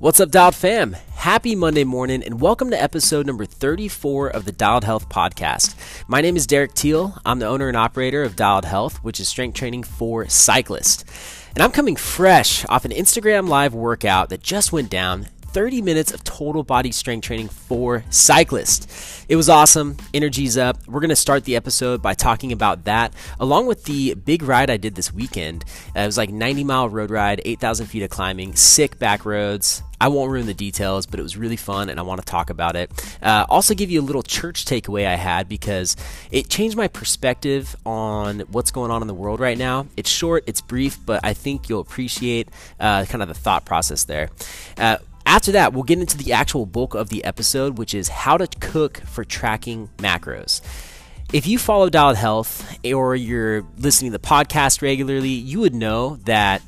What's up, Dialed fam? Happy Monday morning, and welcome to episode number 34 of the Dialed Health podcast. My name is Derek Teel. I'm the owner and operator of Dialed Health, which is strength training for cyclists. And I'm coming fresh off an Instagram live workout that just went down 30 minutes of total body strength training for cyclists. It was awesome. Energy's up. We're going to start the episode by talking about that, along with the big ride I did this weekend. Uh, it was like 90 mile road ride, 8,000 feet of climbing, sick back roads. I won't ruin the details, but it was really fun and I want to talk about it. Uh, also, give you a little church takeaway I had because it changed my perspective on what's going on in the world right now. It's short, it's brief, but I think you'll appreciate uh, kind of the thought process there. Uh, after that, we'll get into the actual bulk of the episode, which is how to cook for tracking macros. If you follow Dialed Health or you're listening to the podcast regularly, you would know that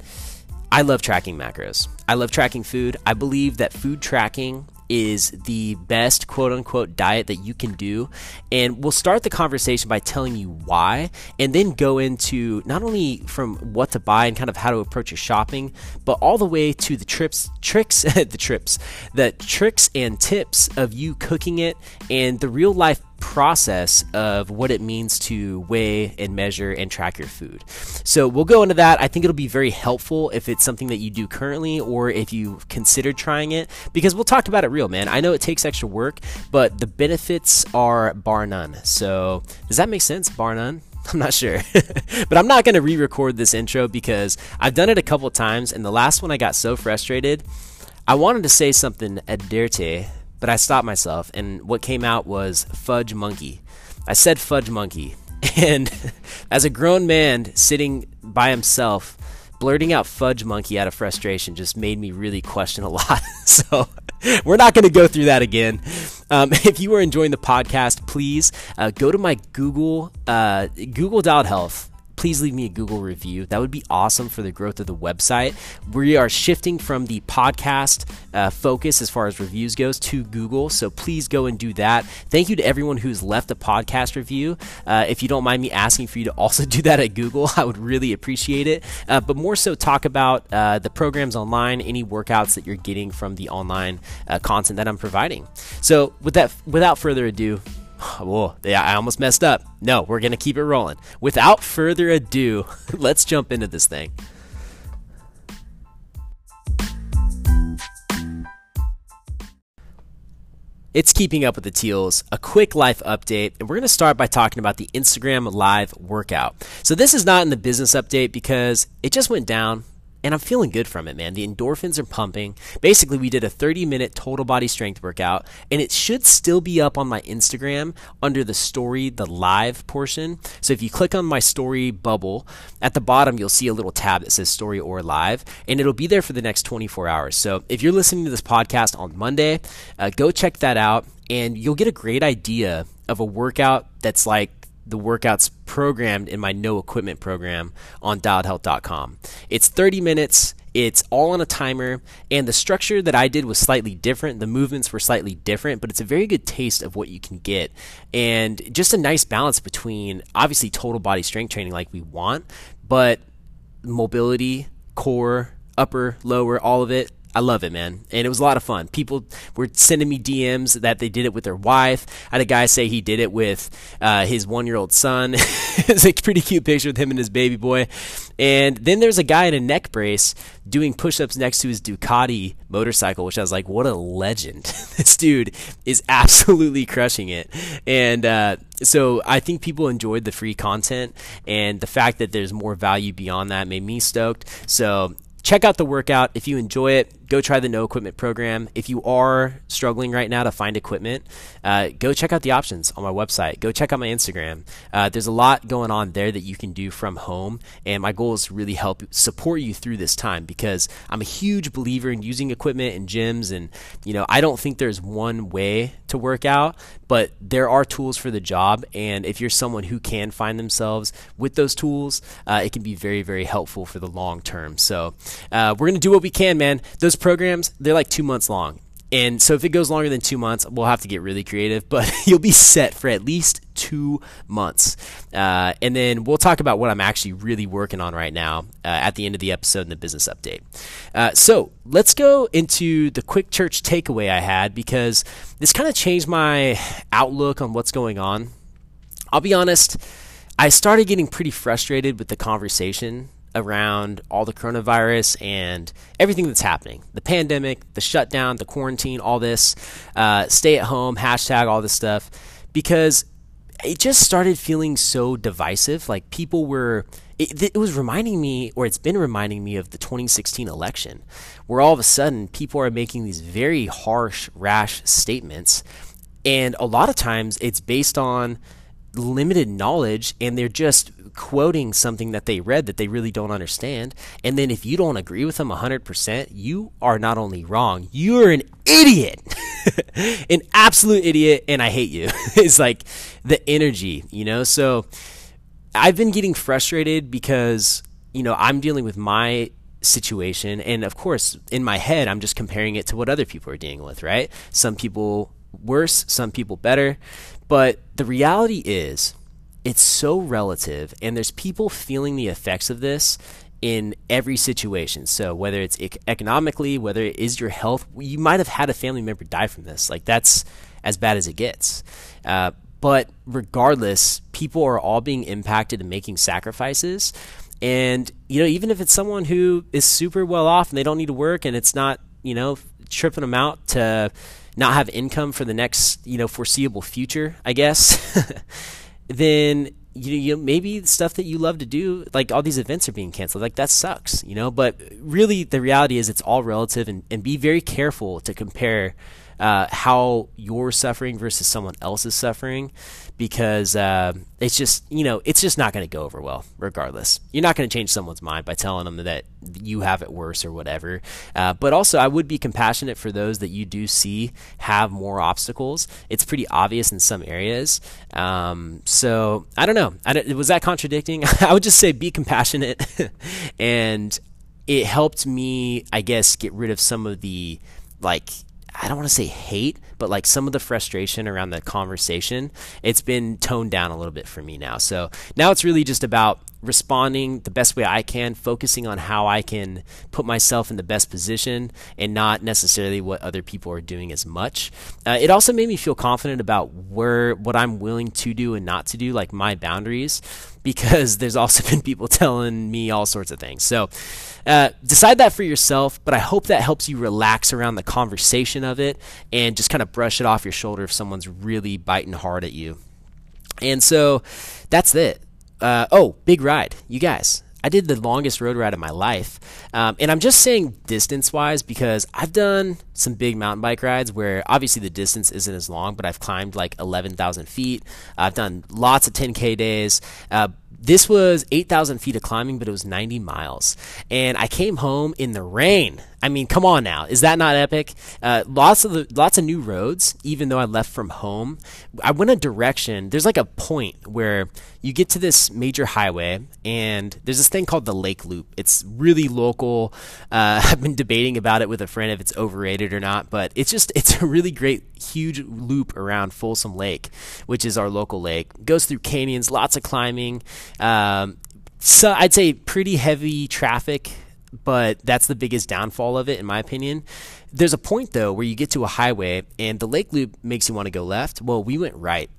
I love tracking macros. I love tracking food. I believe that food tracking is the best quote unquote diet that you can do. And we'll start the conversation by telling you why, and then go into not only from what to buy and kind of how to approach your shopping, but all the way to the trips, tricks, the trips, the tricks and tips of you cooking it and the real life process of what it means to weigh and measure and track your food. So we'll go into that. I think it'll be very helpful if it's something that you do currently or if you consider trying it because we'll talk about it real, man. I know it takes extra work, but the benefits are bar none. So does that make sense? Bar none? I'm not sure. but I'm not going to re record this intro because I've done it a couple times, and the last one I got so frustrated. I wanted to say something aderte, but I stopped myself, and what came out was fudge monkey. I said fudge monkey, and as a grown man sitting by himself, blurting out fudge monkey out of frustration just made me really question a lot. so we're not going to go through that again. Um, if you are enjoying the podcast, please uh, go to my Google uh, Google Dialed Health please leave me a Google review. That would be awesome for the growth of the website. We are shifting from the podcast uh, focus as far as reviews goes to Google, so please go and do that. Thank you to everyone who's left a podcast review. Uh, if you don't mind me asking for you to also do that at Google, I would really appreciate it. Uh, but more so, talk about uh, the programs online, any workouts that you're getting from the online uh, content that I'm providing. So, with that, without further ado, Whoa, yeah, I almost messed up. No, we're going to keep it rolling. Without further ado, let's jump into this thing. It's Keeping Up with the Teels, a quick life update, and we're going to start by talking about the Instagram Live workout. So, this is not in the business update because it just went down and I'm feeling good from it, man. The endorphins are pumping. Basically, we did a 30 minute total body strength workout, and it should still be up on my Instagram under the story, the live portion. So if you click on my story bubble, at the bottom, you'll see a little tab that says story or live, and it'll be there for the next 24 hours. So if you're listening to this podcast on Monday, uh, go check that out, and you'll get a great idea of a workout that's like the workouts programmed in my no equipment program on dialedhealth.com. It's 30 minutes. It's all on a timer, and the structure that I did was slightly different. The movements were slightly different, but it's a very good taste of what you can get. And just a nice balance between obviously total body strength training like we want, but mobility, core, upper, lower, all of it I love it, man. And it was a lot of fun. People were sending me DMs that they did it with their wife. I had a guy say he did it with uh, his one year old son. it's a pretty cute picture with him and his baby boy. And then there's a guy in a neck brace doing push ups next to his Ducati motorcycle, which I was like, what a legend. this dude is absolutely crushing it. And uh, so I think people enjoyed the free content. And the fact that there's more value beyond that made me stoked. So check out the workout. If you enjoy it, go try the no equipment program. If you are struggling right now to find equipment, uh, go check out the options on my website. Go check out my Instagram. Uh, there's a lot going on there that you can do from home, and my goal is to really help support you through this time because I'm a huge believer in using equipment and gyms, and you know I don't think there's one way to work out, but there are tools for the job, and if you're someone who can find themselves with those tools, uh, it can be very very helpful for the long term. So uh, we're gonna do what we can, man. Those programs, they're like two months long. And so if it goes longer than two months, we'll have to get really creative, but you'll be set for at least two months. Uh, and then we'll talk about what I'm actually really working on right now uh, at the end of the episode in the business update. Uh, so let's go into the quick church takeaway I had because this kind of changed my outlook on what's going on. I'll be honest, I started getting pretty frustrated with the conversation around all the coronavirus and everything that's happening the pandemic, the shutdown, the quarantine, all this, uh, stay at home, hashtag, all this stuff, because it just started feeling so divisive. Like people were, it, it, was reminding me, or it's been reminding me of the 2016 election, where all of a sudden people are making these very harsh, rash statements. And a lot of times it's based on limited knowledge and they're just quoting something that they read that they really don't understand. And then if you don't agree with them 100%, you are not only wrong, you're an idiot. an absolute idiot and I hate you. it's like the energy, you know? So I've been getting frustrated because, you know, I'm dealing with my situation and of course in my head I'm just comparing it to what other people are dealing with, right? Some people worse, some people better. But the reality is, it's so relative, and there's people feeling the effects of this in every situation. So whether it's economically, whether it is your health, you might have had a family member die from this. Like that's as bad as it gets. Uh, but regardless, people are all being impacted and making sacrifices. And you know, even if it's someone who is super well off and they don't need to work, and it's not you know tripping them out to not have income for the next you know foreseeable future, I guess, then you, you maybe stuff that you love to do, like all these events are being canceled. Like that sucks, you know. But really, the reality is it's all relative, and, and be very careful to compare uh, how you're suffering versus someone else's suffering because uh, it's just you know it's just not going to go over well regardless. You're not going to change someone's mind by telling them that you have it worse or whatever. Uh, but also i would be compassionate for those that you do see have more obstacles. It's pretty obvious in some areas. Um, so i don't know. I don't, was that contradicting? I would just say be compassionate. And it helped me i guess get rid of some of the like I don't want to say hate, but like some of the frustration around the conversation, it's been toned down a little bit for me now. So now it's really just about responding the best way I can, focusing on how I can put myself in the best position and not necessarily what other people are doing as much. Uh, it also made me feel confident about where what I'm willing to do and not to do, like my boundaries, because there's also been people telling me all sorts of things. So uh, decide that for yourself, but I hope that helps you relax around the conversation of it and just kind of brush it off your shoulder if someone's really biting hard at you. And so that's it. Uh, oh, big ride. You guys, I did the longest road ride of my life. Um, and I'm just saying distance wise because I've done some big mountain bike rides where obviously the distance isn't as long, but I've climbed like 11,000 feet. I've done lots of 10K days. Uh, this was 8,000 feet of climbing, but it was 90 miles. And I came home in the rain. I mean, come on now, is that not epic? Uh, lots of the, lots of new roads. Even though I left from home, I went a direction. There's like a point where you get to this major highway, and there's this thing called the Lake Loop. It's really local. Uh, I've been debating about it with a friend if it's overrated or not, but it's just it's a really great huge loop around Folsom Lake, which is our local lake. Goes through canyons, lots of climbing. Um, so I'd say pretty heavy traffic but that's the biggest downfall of it, in my opinion. There's a point though where you get to a highway and the lake loop makes you want to go left. Well, we went right.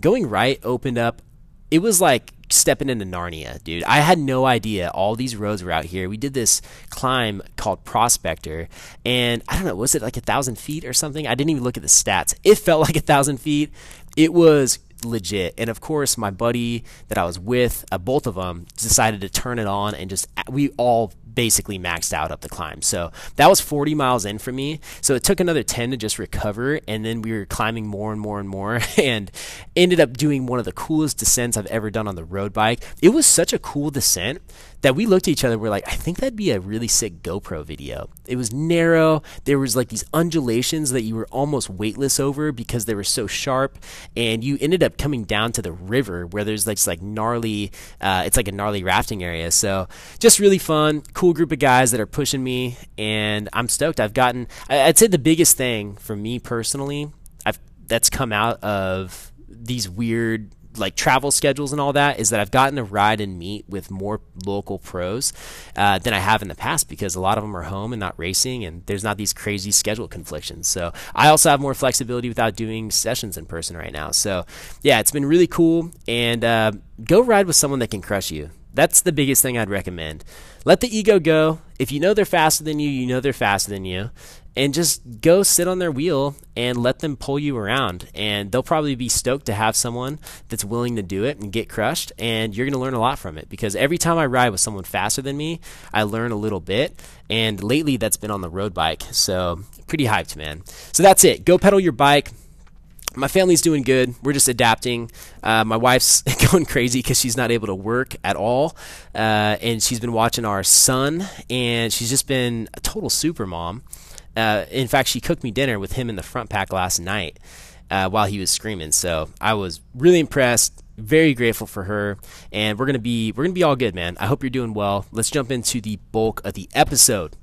Going right opened up. It was like stepping into Narnia, dude. I had no idea all these roads were out here. We did this climb called Prospector, and I don't know, was it like a thousand feet or something? I didn't even look at the stats. It felt like a thousand feet. It was legit. And of course, my buddy that I was with, uh, both of them, decided to turn it on and just we all basically maxed out up the climb. So that was 40 miles in for me. So it took another 10 to just recover. And then we were climbing more and more and more and ended up doing one of the coolest descents I've ever done on the road bike. It was such a cool descent that we looked at each other. We're like, I think that'd be a really sick GoPro video. It was narrow. There was like these undulations that you were almost weightless over because they were so sharp. And you ended up coming down to the river where there's like like gnarly, uh, it's like a gnarly rafting area. So just really fun, cool group of guys that are pushing me, and I'm stoked. I've gotten, I'd say the biggest thing for me personally, I've that's come out of these weird like travel schedules and all that is that I've gotten to ride and meet with more local pros uh, than I have in the past because a lot of them are home and not racing, and there's not these crazy schedule conflictions. So I also have more flexibility without doing sessions in person right now. So yeah, it's been really cool, and uh, go ride with someone that can crush you. That's the biggest thing I'd recommend. Let the ego go. If you know they're faster than you, you know they're faster than you and just go sit on their wheel and let them pull you around. And they'll probably be stoked to have someone that's willing to do it and get crushed. And you're going to learn a lot from it because every time I ride with someone faster than me, I learn a little bit. And lately, that's been on the road bike. So, pretty hyped, man. So, that's it. Go pedal your bike my family's doing good. We're just adapting. Uh, my wife's going crazy because she's not able to work at all, uh, and she's been watching our son, and she's just been a total super mom. Uh, in fact, she cooked me dinner with him in the front pack last night uh, while he was screaming. So I was really impressed, very grateful for her, and we're gonna be we're gonna be all good, man. I hope you're doing well. Let's jump into the bulk of the episode.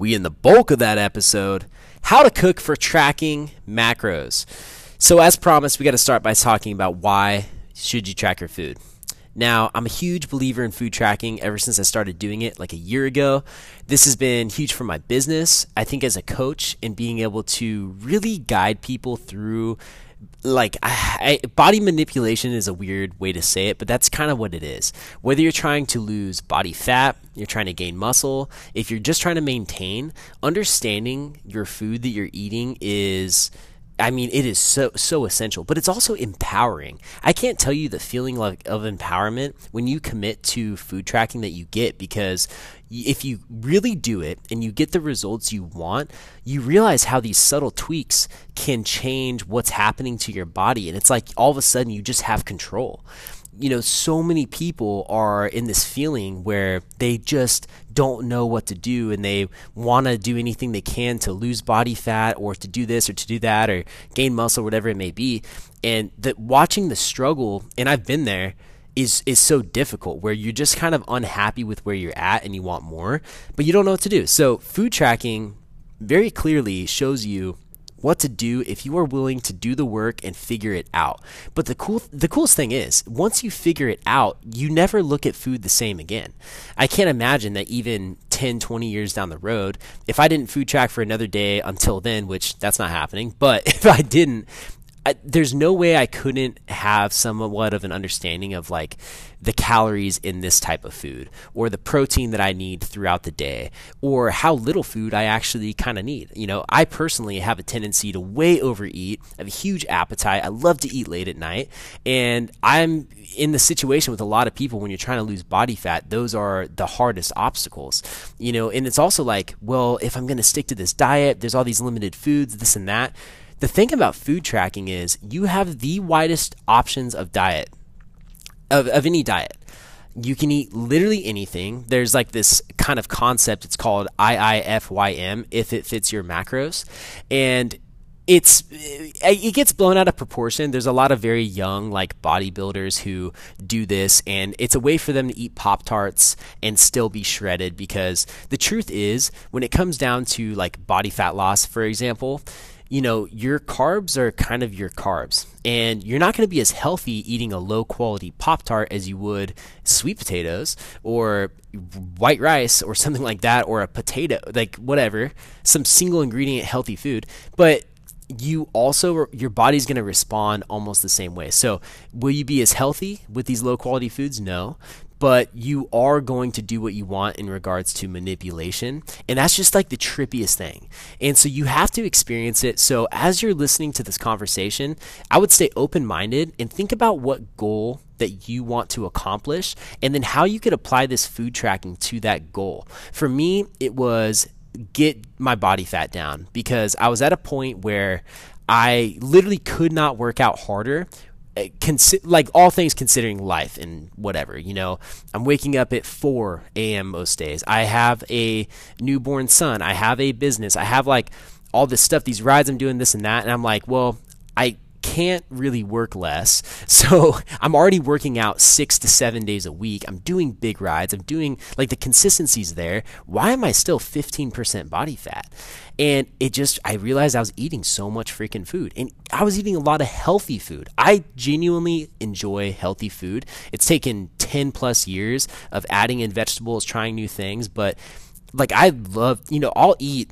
We in the bulk of that episode, how to cook for tracking macros. So, as promised, we got to start by talking about why should you track your food. Now, I'm a huge believer in food tracking ever since I started doing it like a year ago. This has been huge for my business. I think as a coach and being able to really guide people through like I, I, body manipulation is a weird way to say it, but that's kind of what it is. Whether you're trying to lose body fat, you're trying to gain muscle, if you're just trying to maintain, understanding your food that you're eating is I mean, it is so so essential, but it's also empowering. I can't tell you the feeling like of empowerment when you commit to food tracking that you get because if you really do it and you get the results you want, you realize how these subtle tweaks can change what's happening to your body and it's like all of a sudden you just have control you know, so many people are in this feeling where they just don't know what to do and they want to do anything they can to lose body fat or to do this or to do that or gain muscle, whatever it may be. And that watching the struggle, and I've been there, is is so difficult where you're just kind of unhappy with where you're at and you want more, but you don't know what to do. So food tracking very clearly shows you what to do if you are willing to do the work and figure it out. But the cool the coolest thing is, once you figure it out, you never look at food the same again. I can't imagine that even 10, 20 years down the road, if I didn't food track for another day until then, which that's not happening, but if I didn't, I, there's no way I couldn't have somewhat of an understanding of like the calories in this type of food or the protein that I need throughout the day or how little food I actually kind of need. You know, I personally have a tendency to way overeat. I have a huge appetite. I love to eat late at night. And I'm in the situation with a lot of people when you're trying to lose body fat, those are the hardest obstacles. You know, and it's also like, well, if I'm going to stick to this diet, there's all these limited foods, this and that the thing about food tracking is you have the widest options of diet, of, of any diet. You can eat literally anything. There's like this kind of concept, it's called IIFYM, if it fits your macros. And it's eh, it gets blown out of proportion. There's a lot of very young like bodybuilders who do this and it's a way for them to eat pop tarts and still be shredded because the truth is when it comes down to like body fat loss for example, you know, your carbs are kind of your carbs. And you're not going to be as healthy eating a low quality Pop Tart as you would sweet potatoes or white rice or something like that, or a potato, like whatever, some single ingredient healthy food. But you also your body's going to respond almost the same way. So, will you be as healthy with these low quality foods? No, but you are going to do what you want in regards to manipulation. And that's just like the trippiest thing. And so you have to experience it. So as you're listening to this conversation, I would stay open minded and think about what goal that you want to accomplish and then how you could apply this food tracking to that goal. For me, it was get my body fat down because I was at a point where I literally could not work out harder Uh, consi- like all things considering life and whatever, you know, I'm waking up at 4 a.m. most days. I have a newborn son. I have a business. I have like all this stuff, these rides I'm doing, this and that. And I'm like, well, I can't really work less. So I'm already working out six to seven days a week. I'm doing big rides. I'm doing like the consistency's there. Why am I still 15% body fat? And it just, I realized I was eating so much freaking food and I was eating a lot of healthy food. I genuinely enjoy healthy food. It's taken 10 plus years of adding in vegetables, trying new things, but like I love, you know, I'll eat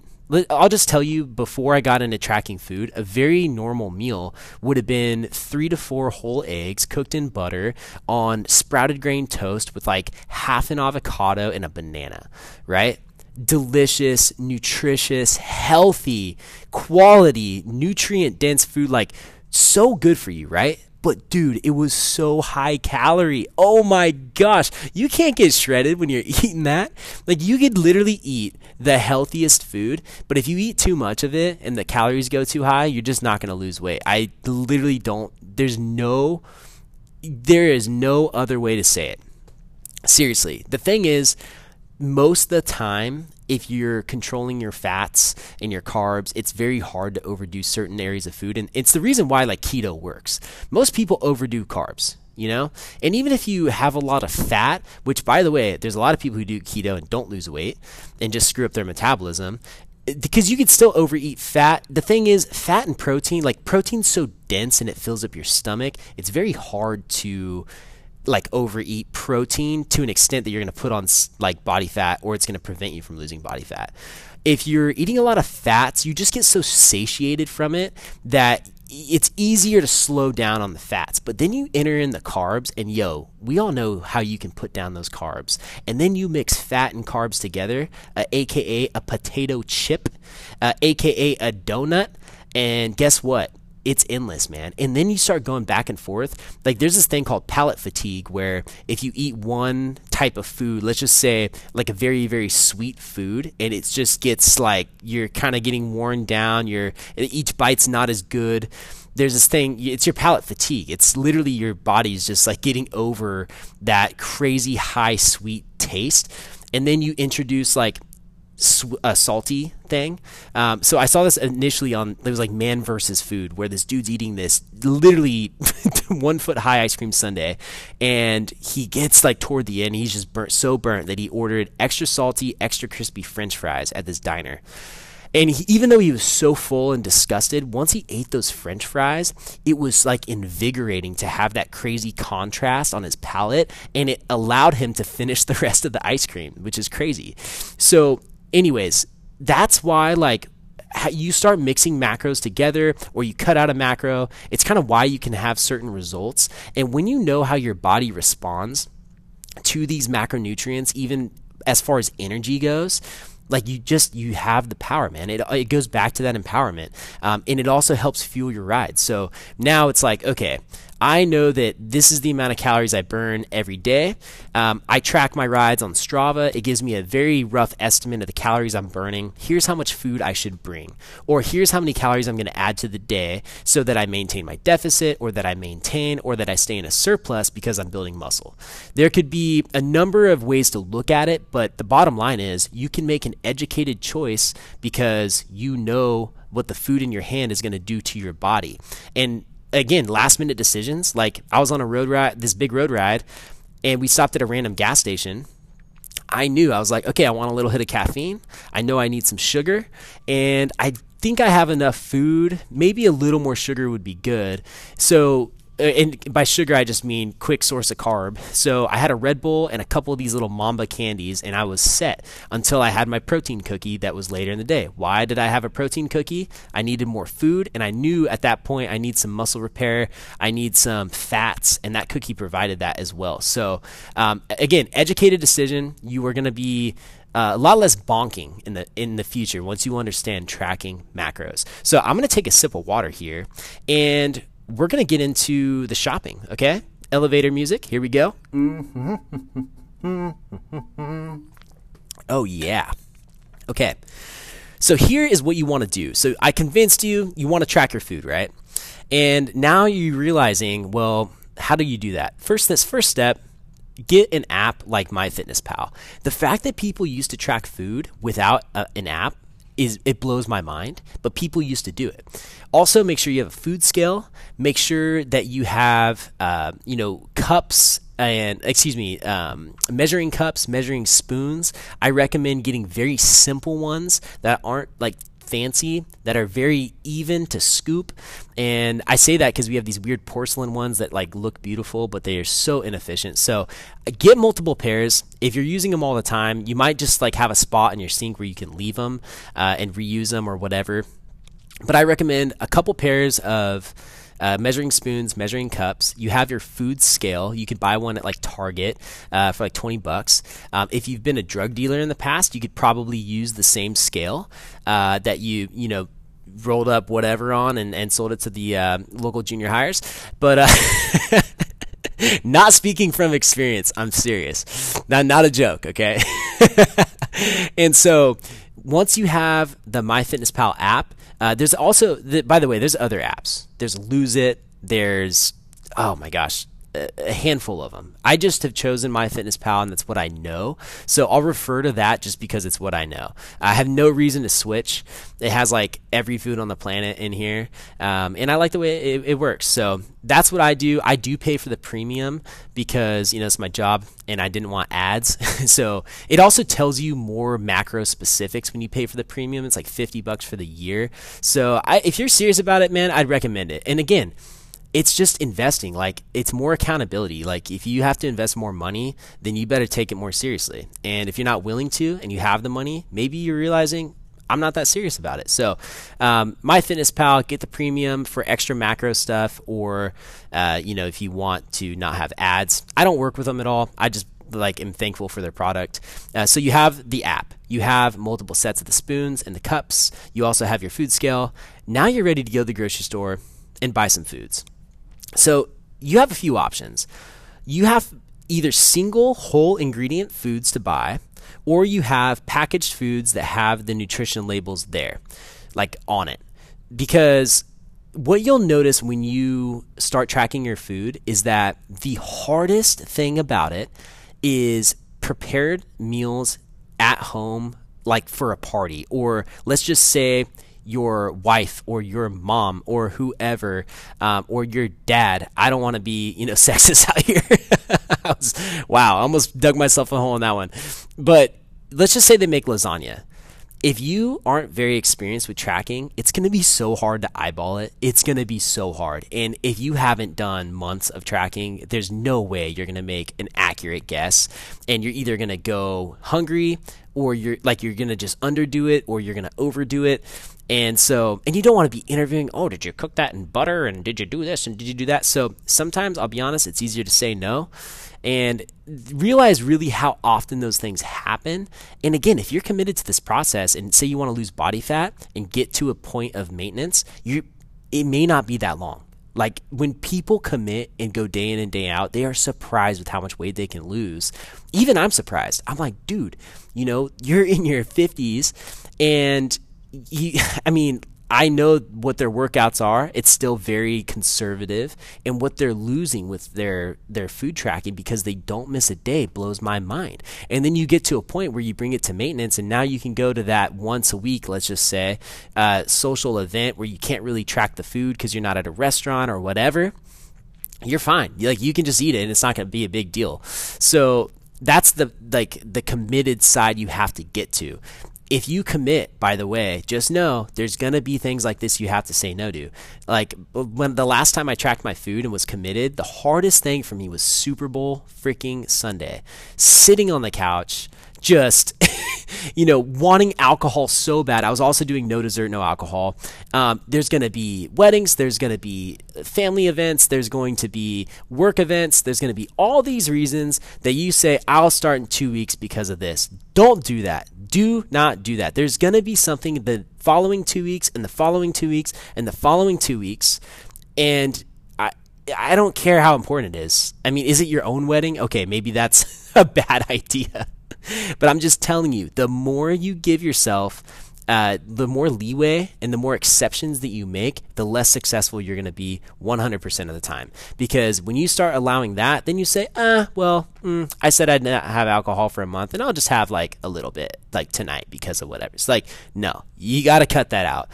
I'll just tell you before I got into tracking food, a very normal meal would have been three to four whole eggs cooked in butter on sprouted grain toast with like half an avocado and a banana, right? Delicious, nutritious, healthy, quality, nutrient dense food, like so good for you, right? But dude, it was so high calorie. Oh my gosh. You can't get shredded when you're eating that. Like you could literally eat the healthiest food, but if you eat too much of it and the calories go too high, you're just not going to lose weight. I literally don't there's no there is no other way to say it. Seriously. The thing is most of the time if you're controlling your fats and your carbs, it's very hard to overdo certain areas of food. And it's the reason why like keto works. Most people overdo carbs, you know? And even if you have a lot of fat, which by the way, there's a lot of people who do keto and don't lose weight and just screw up their metabolism because you could still overeat fat. The thing is, fat and protein, like protein's so dense and it fills up your stomach, it's very hard to like overeat protein to an extent that you're going to put on like body fat or it's going to prevent you from losing body fat. If you're eating a lot of fats, you just get so satiated from it that it's easier to slow down on the fats. But then you enter in the carbs, and yo, we all know how you can put down those carbs. And then you mix fat and carbs together, uh, aka a potato chip, uh, aka a donut. And guess what? It's endless, man. And then you start going back and forth. Like there's this thing called palate fatigue where if you eat one type of food, let's just say like a very very sweet food and it just gets like you're kind of getting worn down, you're each bite's not as good. There's this thing, it's your palate fatigue. It's literally your body's just like getting over that crazy high sweet taste. And then you introduce like a salty thing. Um, so I saw this initially on it was like Man versus Food, where this dude's eating this literally one foot high ice cream sundae, and he gets like toward the end, he's just burnt so burnt that he ordered extra salty, extra crispy French fries at this diner. And he, even though he was so full and disgusted, once he ate those french fries, it was like invigorating to have that crazy contrast on his palate. And it allowed him to finish the rest of the ice cream, which is crazy. So anyways, that's why like you start mixing macros together or you cut out a macro. It's kind of why you can have certain results. And when you know how your body responds to these macronutrients, even as far as energy goes, like you just you have the power man it, it goes back to that empowerment um, and it also helps fuel your ride so now it's like okay I know that this is the amount of calories I burn every day. Um, I track my rides on Strava. It gives me a very rough estimate of the calories I'm burning. Here's how much food I should bring, or here's how many calories I'm going to add to the day so that I maintain my deficit, or that I maintain, or that I stay in a surplus because I'm building muscle. There could be a number of ways to look at it, but the bottom line is you can make an educated choice because you know what the food in your hand is going to do to your body. And again, last minute decisions. Like I was on a road ride, this big road ride, and we stopped at a random gas station. I knew I was like, okay, I want a little hit of caffeine. I know I need some sugar, and I think I have enough food. Maybe a little more sugar would be good. So and by sugar I just mean quick source of carb. So I had a Red Bull and a couple of these little Mamba candies, and I was set until I had my protein cookie that was later in the day. Why did I have a protein cookie? I needed more food, and I knew at that point I need some muscle repair. I need some fats, and that cookie provided that as well. So um, again, educated decision. You are going to be uh, a lot less bonking in the in the future once you understand tracking macros. So I'm going to take a sip of water here, and we're going to get into the shopping, okay? Elevator music. Here we go. oh, yeah. Okay. So here is what you want to do. So I convinced you, you want to track your food, right? And now you're realizing, well, how do you do that? First, this first step, get an app like MyFitnessPal. The fact that people used to track food without a, an app is it blows my mind, but people used to do it. Also, make sure you have a food scale. Make sure that you have, uh, you know, cups and excuse me, um, measuring cups, measuring spoons. I recommend getting very simple ones that aren't like fancy that are very even to scoop. And I say that because we have these weird porcelain ones that like look beautiful, but they are so inefficient. So uh, get multiple pairs. If you're using them all the time, you might just like have a spot in your sink where you can leave them uh, and reuse them or whatever. But I recommend a couple pairs of uh, measuring spoons, measuring cups. You have your food scale. You could buy one at like Target uh, for like 20 bucks. Um, if you've been a drug dealer in the past, you could probably use the same scale uh, that you, you know, rolled up whatever on and, and sold it to the uh, local junior hires. But uh, not speaking from experience, I'm serious. Not, not a joke, okay? and so once you have the MyFitnessPal app, uh, there's also, the, by the way, there's other apps. There's Lose It. There's, oh my gosh, a handful of them. I just have chosen MyFitnessPal, and that's what I know. So I'll refer to that just because it's what I know. I have no reason to switch. It has like every food on the planet in here, um, and I like the way it, it, works. So that's what I do. I do pay for the premium because you know it's my job, and I didn't want ads. so it also tells you more macro specifics when you pay for the premium. It's like fifty bucks for the year. So I, if you're serious about it, man, I'd recommend it. And again it's just investing. Like it's more accountability. Like if you have to invest more money, then you better take it more seriously. And if you're not willing to, and you have the money, maybe you're realizing I'm not that serious about it. So, um, MyFitnessPal, get the premium for extra macro stuff, or uh, you know if you want to not have ads. I don't work with them at all. I just like am thankful for their product. Uh, so you have the app, you have multiple sets of the spoons and the cups. You also have your food scale. Now you're ready to go to the grocery store and buy some foods. So you have a few options. You have either single whole ingredient foods to buy, or you have packaged foods that have the nutrition labels there, like on it. Because what you'll notice when you start tracking your food is that the hardest thing about it is prepared meals at home, like for a party, or let's just say your wife or your mom or whoever um, or your dad. I don't want to be, you know, sexist out here. was, wow, I almost dug myself a hole in that one. But let's just say they make lasagna. If you aren't very experienced with tracking, it's going to be so hard to eyeball it. It's going to be so hard. And if you haven't done months of tracking, there's no way you're going to make an accurate guess. And you're either going to go hungry or you're like you're to just underdo it or you're to overdo it. And so, and you don't want to be interviewing, oh, did you cook that in butter? And did you do this? And did you do that? So sometimes, I'll be honest, it's easier to say no and realize really how often those things happen. And again, if you're committed to this process and say you want to lose body fat and get to a point of maintenance, you it may not be that long. Like when people commit and go day in and day out, they are surprised with how much weight they can lose. Even I'm surprised. I'm like, dude, you know, you're in your 50s and you, I mean, I know what their workouts are. It's still very conservative, and what they're losing with their their food tracking because they don't miss a day blows my mind. And then you get to a point where you bring it to maintenance, and now you can go to that once a week, let's just say, uh, social event where you can't really track the food because you're not at a restaurant or whatever. You're fine. Like you can just eat it, and it's not going to be a big deal. So that's the like the committed side you have to get to if you commit, by the way, just know there's to be things like this you have to say no to. Like uh, when the last time I tracked my food and was committed, the hardest thing for me was Super Bowl freaking Sunday. Sitting on the couch, just you know wanting alcohol so bad i was also doing no dessert no alcohol um, there's going to be weddings there's going to be family events there's going to be work events there's going to be all these reasons that you say i'll start in two weeks because of this don't do that do not do that there's going to be something the following two weeks and the following two weeks and the following two weeks and I, I don't care how important it is. I mean, is it your own wedding? Okay, maybe that's a bad idea. but I'm just telling you, the more you give yourself uh, the more leeway and the more exceptions that you make, the less successful you're going to be 100% of the time. Because when you start allowing that, then you say, ah, well, mm, I said I'd not have alcohol for a month, and I'll just have like a little bit, like tonight, because of whatever. It's like, no, you got to cut that out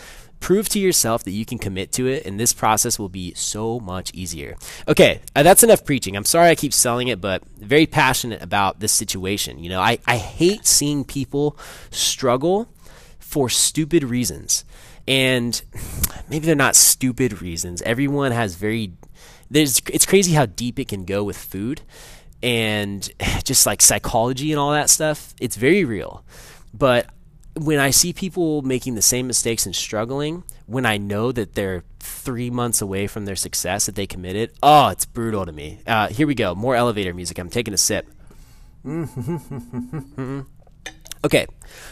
prove to yourself that you can commit to it and this process will be so much easier. Okay uh, that's enough preaching. I'm sorry i keep selling it but very passionate about this situation. You know i, I hate seeing people struggle for stupid reasons. And maybe they're not stupid reasons. Everyone has very there's it's crazy how deep it can go with food and just like psychology and all that stuff. It's very real. But when I see people making the same mistakes and struggling, when I know that they're three months away from their success that they committed, oh, it's brutal to me. Uh, here we go. More elevator music. I'm taking a sip. okay,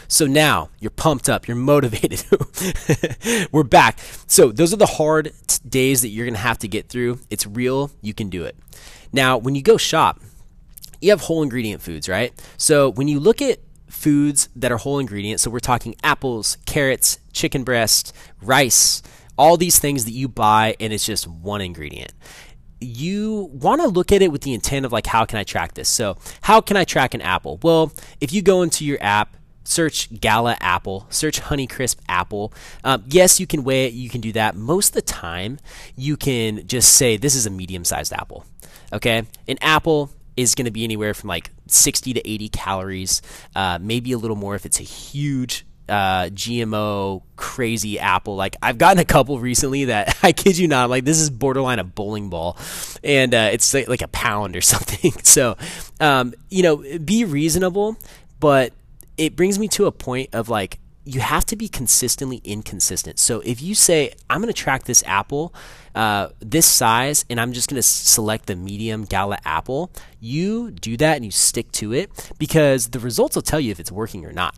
so now you're pumped up, you're motivated. We're back. So, those are the hard t- days that you're going to have to get through. It's real, you can do it. Now, when you go shop, you have whole ingredient foods, right? So, when you look at foods that are whole ingredients. So we're talking apples, carrots, chicken breast, rice, all these things that you buy and it's just one ingredient. You want to look at it with the intent of like, how can I track this? So, how can I track an apple? Well, if you go into your app, search Gala apple, search Honeycrisp apple. Um, yes, you can weigh it, you can do that. Most of the time, you can just say this is a medium sized apple. Okay, an apple is going to be anywhere from like 60 to 80 calories, uh, maybe a little more if it's a huge uh, GMO crazy apple. Like I've gotten a couple recently that I kid you not, like this is borderline a bowling ball, and uh, it's like, like, a pound or something. so, um, you know, be reasonable, but it brings me to a point of like you have to be consistently inconsistent. So if you say I'm going to track this apple uh, this size and I'm just going to select the medium Gala apple, you do that and you stick to it because the results will tell you if it's working or not.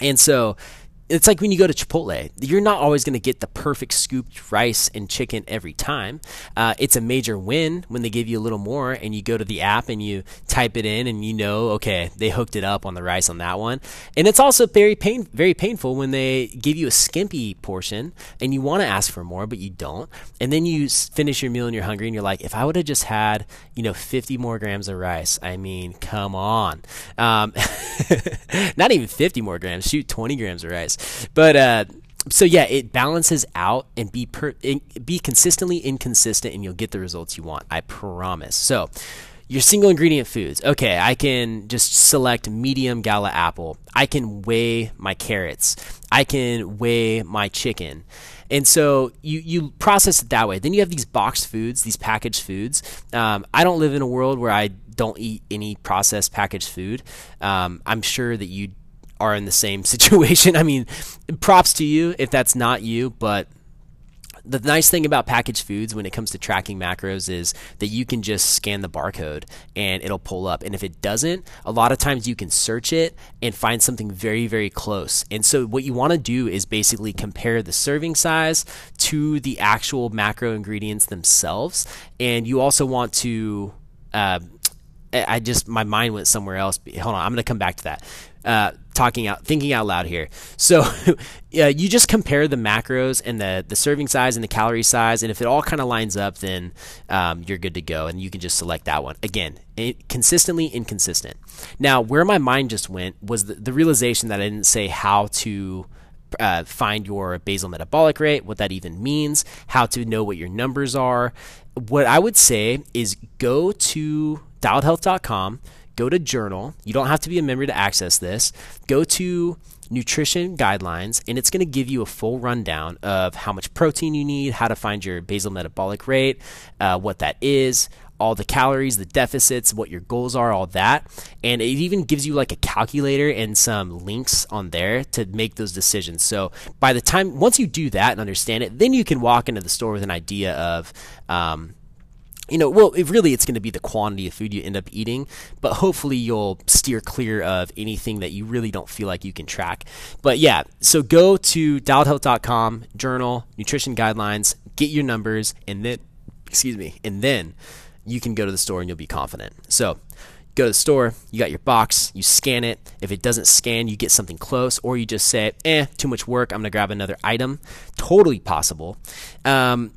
And so it's like when you go to Chipotle, you're not always going to get the perfect scooped rice and chicken every time. Uh, it's a major win when they give you a little more and you go to the app and you type it in and you know, okay, they hooked it up on the rice on that one. And it's also very pain, very painful when they give you a skimpy portion and you want to ask for more, but you don't. And then you finish your meal and you're hungry and you're like, if I would have just had, you know, 50 more grams of rice, I mean, come on. Um, not even 50 more grams, shoot 20 grams of rice. But uh, so yeah, it balances out and be per, be consistently inconsistent, and you'll get the results you want. I promise. So your single ingredient foods. Okay, I can just select medium gala apple. I can weigh my carrots. I can weigh my chicken. And so you, you process it that way. Then you have these boxed foods, these packaged foods. Um, I don't live in a world where I don't eat any processed packaged food. Um, I'm sure that you are in the same situation. I mean, props to you if that's not you, but the nice thing about packaged foods when it comes to tracking macros is that you can just scan the barcode and it'll pull up. And if it doesn't, a lot of times you can search it and find something very, very close. And so what you want to do is basically compare the serving size to the actual macro ingredients themselves. And you also want to. Uh, I just my mind went somewhere else. Hold on, I'm going to come back to that uh, talking out, thinking out loud here. So, you just compare the macros and the the serving size and the calorie size, and if it all kind of lines up, then um, you're good to go, and you can just select that one. Again, it, consistently inconsistent. Now, where my mind just went was the, the realization that I didn't say how to. Uh, find your basal metabolic rate, what that even means, how to know what your numbers are. What I would say is go to dialedhealth.com, go to journal. You don't have to be a member to access this. Go to nutrition guidelines and it's going to give you a full rundown of how much protein you need, how to find your basal metabolic rate, uh, what that is, all the calories, the deficits, what your goals are, all that. And it even gives you like a calculator and some links on there to make those decisions. So by the time, once you do that and understand it, then you can walk into the store with an idea of, um, you know, well, really it's going to be the quantity of food you end up eating, but hopefully you'll steer clear of anything that you really don't feel like you can track. But yeah, so go to dialedhealth.com, journal, nutrition guidelines, get your numbers, and then, excuse me, and then you can go to the store and you'll be confident. So go to the store, you got your box, you scan it. If it doesn't scan, you get something close, or you just say, eh, too much work, I'm gonna grab another item. Totally possible. Um,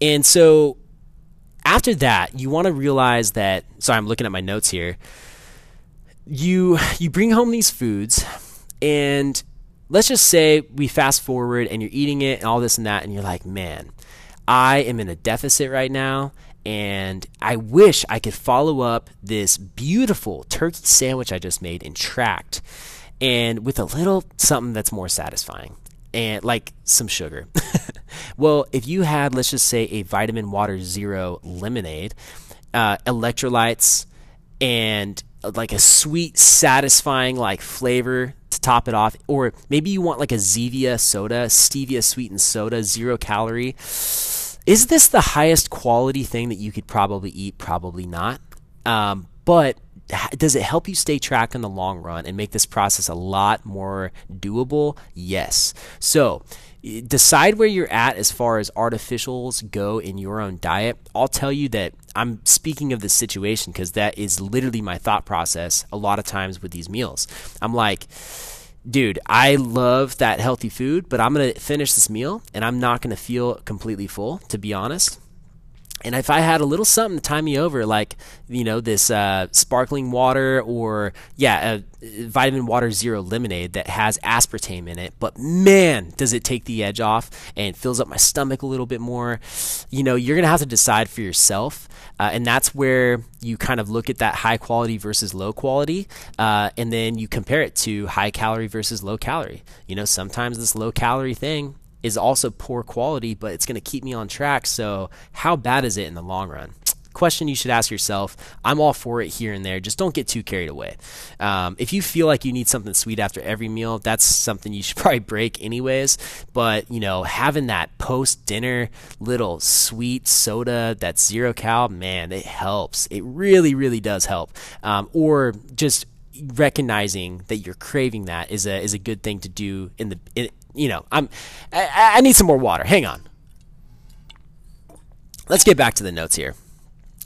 and so after that, you wanna realize that, sorry, I'm looking at my notes here. You, you bring home these foods, and let's just say we fast forward and you're eating it and all this and that, and you're like, man, I am in a deficit right now and I wish I could follow up this beautiful turkey sandwich I just made in Tract and with a little something that's more satisfying and like some sugar. well, if you had, let's just say, a vitamin water zero lemonade, uh, electrolytes, and uh, like a sweet, satisfying like flavor to top it off, or maybe you want like a Zevia soda, stevia sweetened soda, zero calorie is this the highest quality thing that you could probably eat? Probably not. Um, but does it help you stay track in the long run and make this process a lot more doable? Yes. So decide where you're at as far as artificials go in your own diet. I'll tell you that I'm speaking of the situation because that is literally my thought process a lot of times with these meals. I'm like, dude, I love that healthy food, but I'm going to finish this meal and I'm not going to feel completely full, to be honest. And if I had a little something to tie me over, like, you know, this uh, sparkling water or, yeah, a vitamin water zero lemonade that has aspartame in it, but man, does it take the edge off and fills up my stomach a little bit more. You know, you're to have to decide for yourself. Uh, and that's where you kind of look at that high quality versus low quality. Uh, and then you compare it to high calorie versus low calorie. You know, sometimes this low calorie thing is also poor quality, but it's going to keep me on track. So, how bad is it in the long run? Question you should ask yourself. I'm all for it here and there. Just don't get too carried away. Um, if you feel like you need something sweet after every meal, that's something you should probably break anyways. But you know, having that post dinner little sweet soda that's zero cal, man, it helps. It really, really does help. Um, or just recognizing that you're craving that is a is a good thing to do in the in, you know, I'm I, I need some more water. Hang on. Let's get back to the notes here.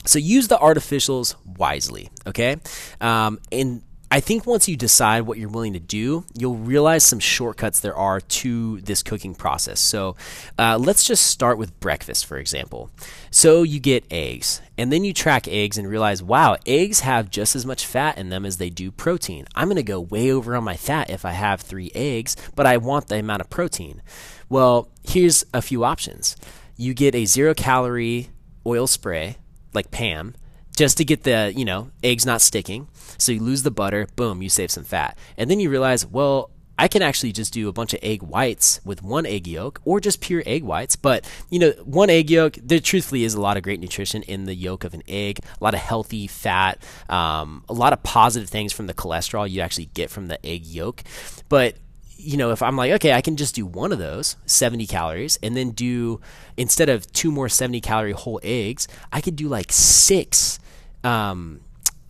So use the artificials wisely, okay? Um, and I think once you decide what you're willing to do, you'll realize some shortcuts there are to this cooking process. So uh, let's just start with breakfast, for example. So you get eggs, and then you track eggs and realize, wow, eggs have just as much fat in them as they do protein. I'm going to go way over on my fat if I have three eggs, but I want the amount of protein. Well, here's a few options. You get a zero calorie oil spray, like Pam, just to get the, you know, eggs not sticking. So you lose the butter, boom, you save some fat. And then you realize, well, I can actually just do a bunch of egg whites with one egg yolk or just pure egg whites. But, you know, one egg yolk, there truthfully is a lot of great nutrition in the yolk of an egg, a lot of healthy fat, um, a lot of positive things from the cholesterol you actually get from the egg yolk. But you know, if I'm like, okay, I can just do one of those, 70 calories, and then do, instead of two more 70 calorie whole eggs, I could do like six um,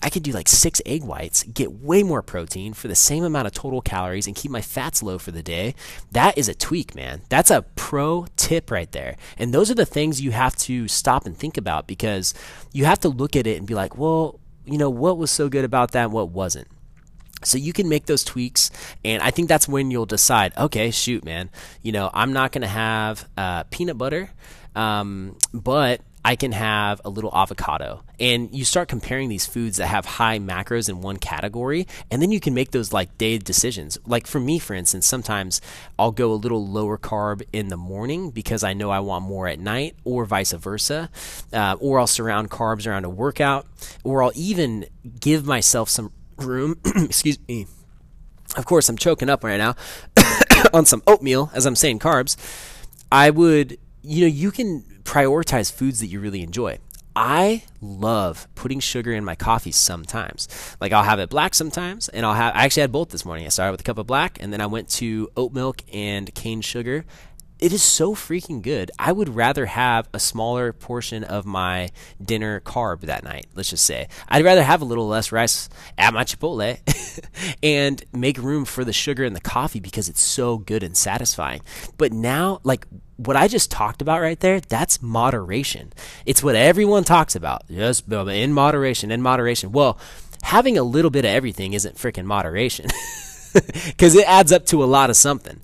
I could do like six egg whites, get way more protein for the same amount of total calories, and keep my fats low for the day. That is a tweak, man. That's a pro tip right there. And those are the things you have to stop and think about because you have to look at it and be like, well, you know, what was so good about that and what wasn't? So you can make those tweaks, and I think that's when you'll decide. Okay, shoot, man. You know, I'm not gonna have uh, peanut butter, um, but I can have a little avocado. And you start comparing these foods that have high macros in one category, and then you can make those like day decisions. Like for me, for instance, sometimes I'll go a little lower carb in the morning because I know I want more at night, or vice versa. Uh, or I'll surround carbs around a workout, or I'll even give myself some room. excuse me. Of course, I'm choking up right now on some oatmeal as I'm saying carbs. I would, you know, you can prioritize foods that you really enjoy. I love putting sugar in my coffee sometimes. Like I'll have it black sometimes, and I'll have. I actually had both this morning. I started with a cup of black, and then I went to oat milk and cane sugar, it is so freaking good. I would rather have a smaller portion of my dinner carb that night, let's just say. I'd rather have a little less rice at my Chipotle and make room for the sugar in the coffee because it's so good and satisfying. But now, like, what I just talked about right there, that's moderation. It's what everyone talks about. Just in moderation, in moderation. Well, having a little bit of everything isn't freaking moderation because it adds up to a lot of something.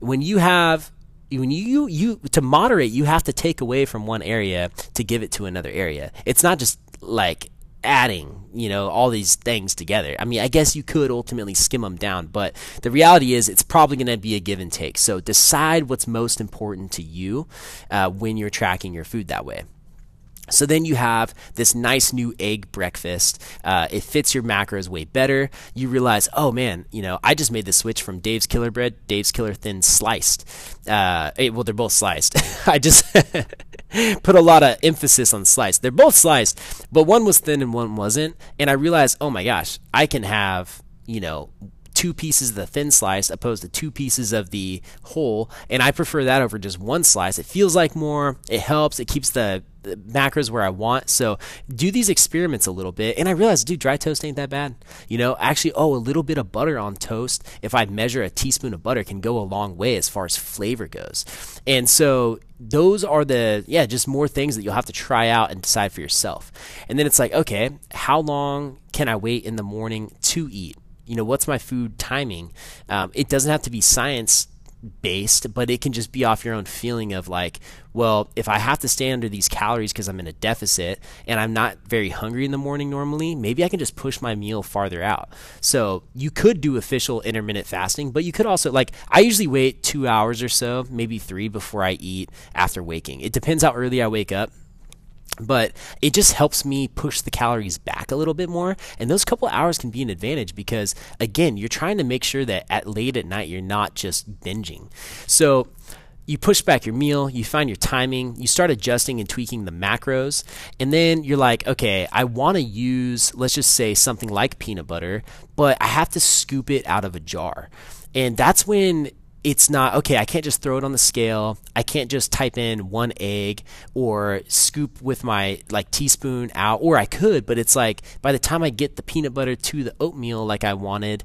When you have when you you to moderate, you have to take away from one area to give it to another area. It's not just like adding, you know, all these things together. I mean, I guess you could ultimately skim them down, but the reality is it's probably going to be a give and take. So decide what's most important to you uh, when you're tracking your food that way. So then you have this nice new egg breakfast. Uh, it fits your macros way better. You realize, oh man, you know, I just made the switch from Dave's Killer Bread, Dave's Killer Thin Sliced. Uh, eh, well, they're both sliced. I just put a lot of emphasis on sliced. They're both sliced, but one was thin and one wasn't. And I realized, oh my gosh, I can have, you know, two pieces of the thin slice opposed to two pieces of the whole and i prefer that over just one slice it feels like more it helps it keeps the macros where I want. So do these experiments a little bit. And I realized, dude, dry toast ain't that bad. You know, actually, oh, a little bit of butter on toast, if I measure a teaspoon of butter, can go a long way as far as flavor goes. And so those are the, yeah, just more things that you'll have to try out and decide for yourself. And then it's like, okay, how long can I wait in the morning to eat? You know, what's my food timing? Um, it doesn't have to be science based, but it can just be off your own feeling of like, well, if I have to stay under these calories because I'm in a deficit and I'm not very hungry in the morning normally, maybe I can just push my meal farther out. So you could do official intermittent fasting, but you could also, like, I usually wait two hours or so, maybe three before I eat after waking. It depends how early I wake up but it just helps me push the calories back a little bit more and those couple hours can be an advantage because again you're trying to make sure that at late at night you're not just binging so you push back your meal, you find your timing, you start adjusting and tweaking the macros, and then you're like, okay, I want to use, let's just say, something like peanut butter, but I have to scoop it out of a jar. And that's when it's not okay. I can't just throw it on the scale. I can't just type in one egg or scoop with my like teaspoon out, or I could, but it's like by the time I get the peanut butter to the oatmeal like I wanted,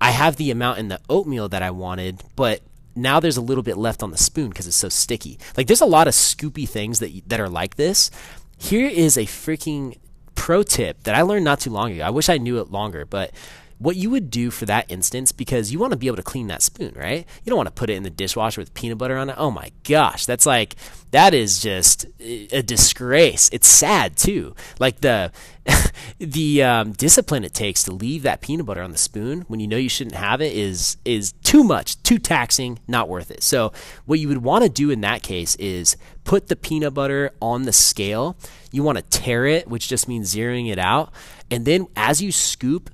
I have the amount in the oatmeal that I wanted, but now there's a little bit left on the spoon because it's so sticky. Like there's a lot of scoopy things that that are like this. Here is a freaking pro tip that I learned not too long ago. I wish I knew it longer, but what you would do for that instance, because you want to be able to clean that spoon, right? You don't want to put it in the dishwasher with peanut butter on it. Oh my gosh, that's like that is just a disgrace. It's sad too. Like the the um, discipline it takes to leave that peanut butter on the spoon when you know you shouldn't have it is is too much, too taxing, not worth it. So what you would want to do in that case is put the peanut butter on the scale. You want to tare it, which just means zeroing it out, and then as you scoop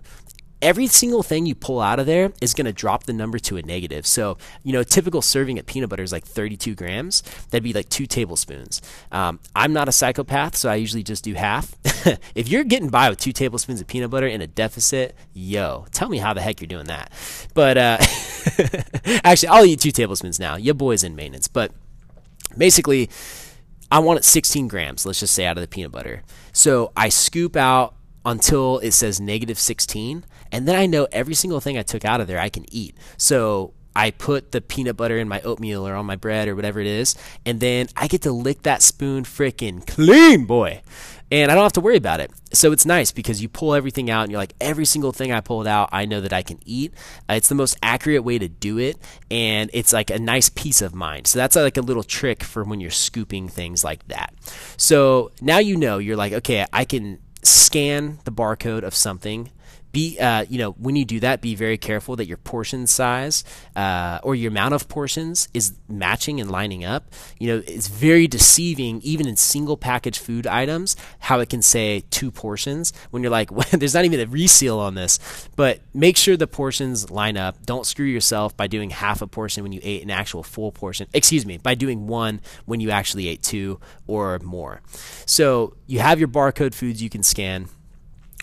every single thing you pull out of there is going to drop the number to a negative. So, you know, typical serving of peanut butter is like 32 grams. That'd be like two tablespoons. Um, I'm not a psychopath, so I usually just do half. if you're getting by with two tablespoons of peanut butter in a deficit, yo, tell me how the heck you're doing that. But uh, actually, I'll eat two tablespoons now. Your boy's in maintenance. But basically, I want it 16 grams, let's just say, out of the peanut butter. So I scoop out until it says negative 16 and then I know every single thing I took out of there I can eat. So I put the peanut butter in my oatmeal or on my bread or whatever it is, and then I get to lick that spoon freaking clean, boy. And I don't have to worry about it. So it's nice because you pull everything out and you're like, every single thing I pulled out, I know that I can eat. Uh, it's the most accurate way to do it, and it's like a nice peace of mind. So that's like a little trick for when you're scooping things like that. So now you know, you're like, okay, I can scan the barcode of something be uh, you know when you do that be very careful that your portion size uh, or your amount of portions is matching and lining up. You know it's very deceiving even in single package food items how it can say two portions when you're like well, there's not even a reseal on this. But make sure the portions line up. Don't screw yourself by doing half a portion when you ate an actual full portion. Excuse me by doing one when you actually ate two or more. So you have your barcode foods you can scan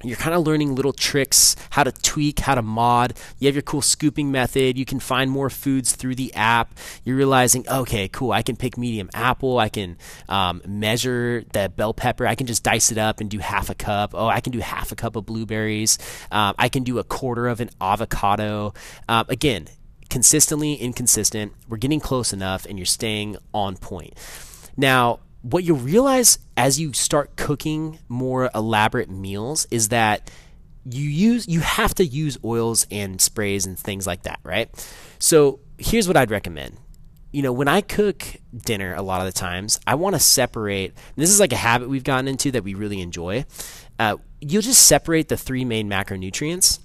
you're kind of learning little tricks, how to tweak, how to mod. You have your cool scooping method. You can find more foods through the app. You're realizing, okay, cool, I can pick medium apple. I can um, measure the bell pepper. I can just dice it up and do half a cup. Oh, I can do half a cup of blueberries. Um, I can do a quarter of an avocado. Um, again, consistently inconsistent. We're getting close enough, and you're staying on point. Now, what you'll realize as you start cooking more elaborate meals is that you use you have to use oils and sprays and things like that, right? So here's what I'd recommend. You know, when I cook dinner a lot of the times, I want to separate. this is like a habit we've gotten into that we really enjoy. Uh, you'll just separate the three main macronutrients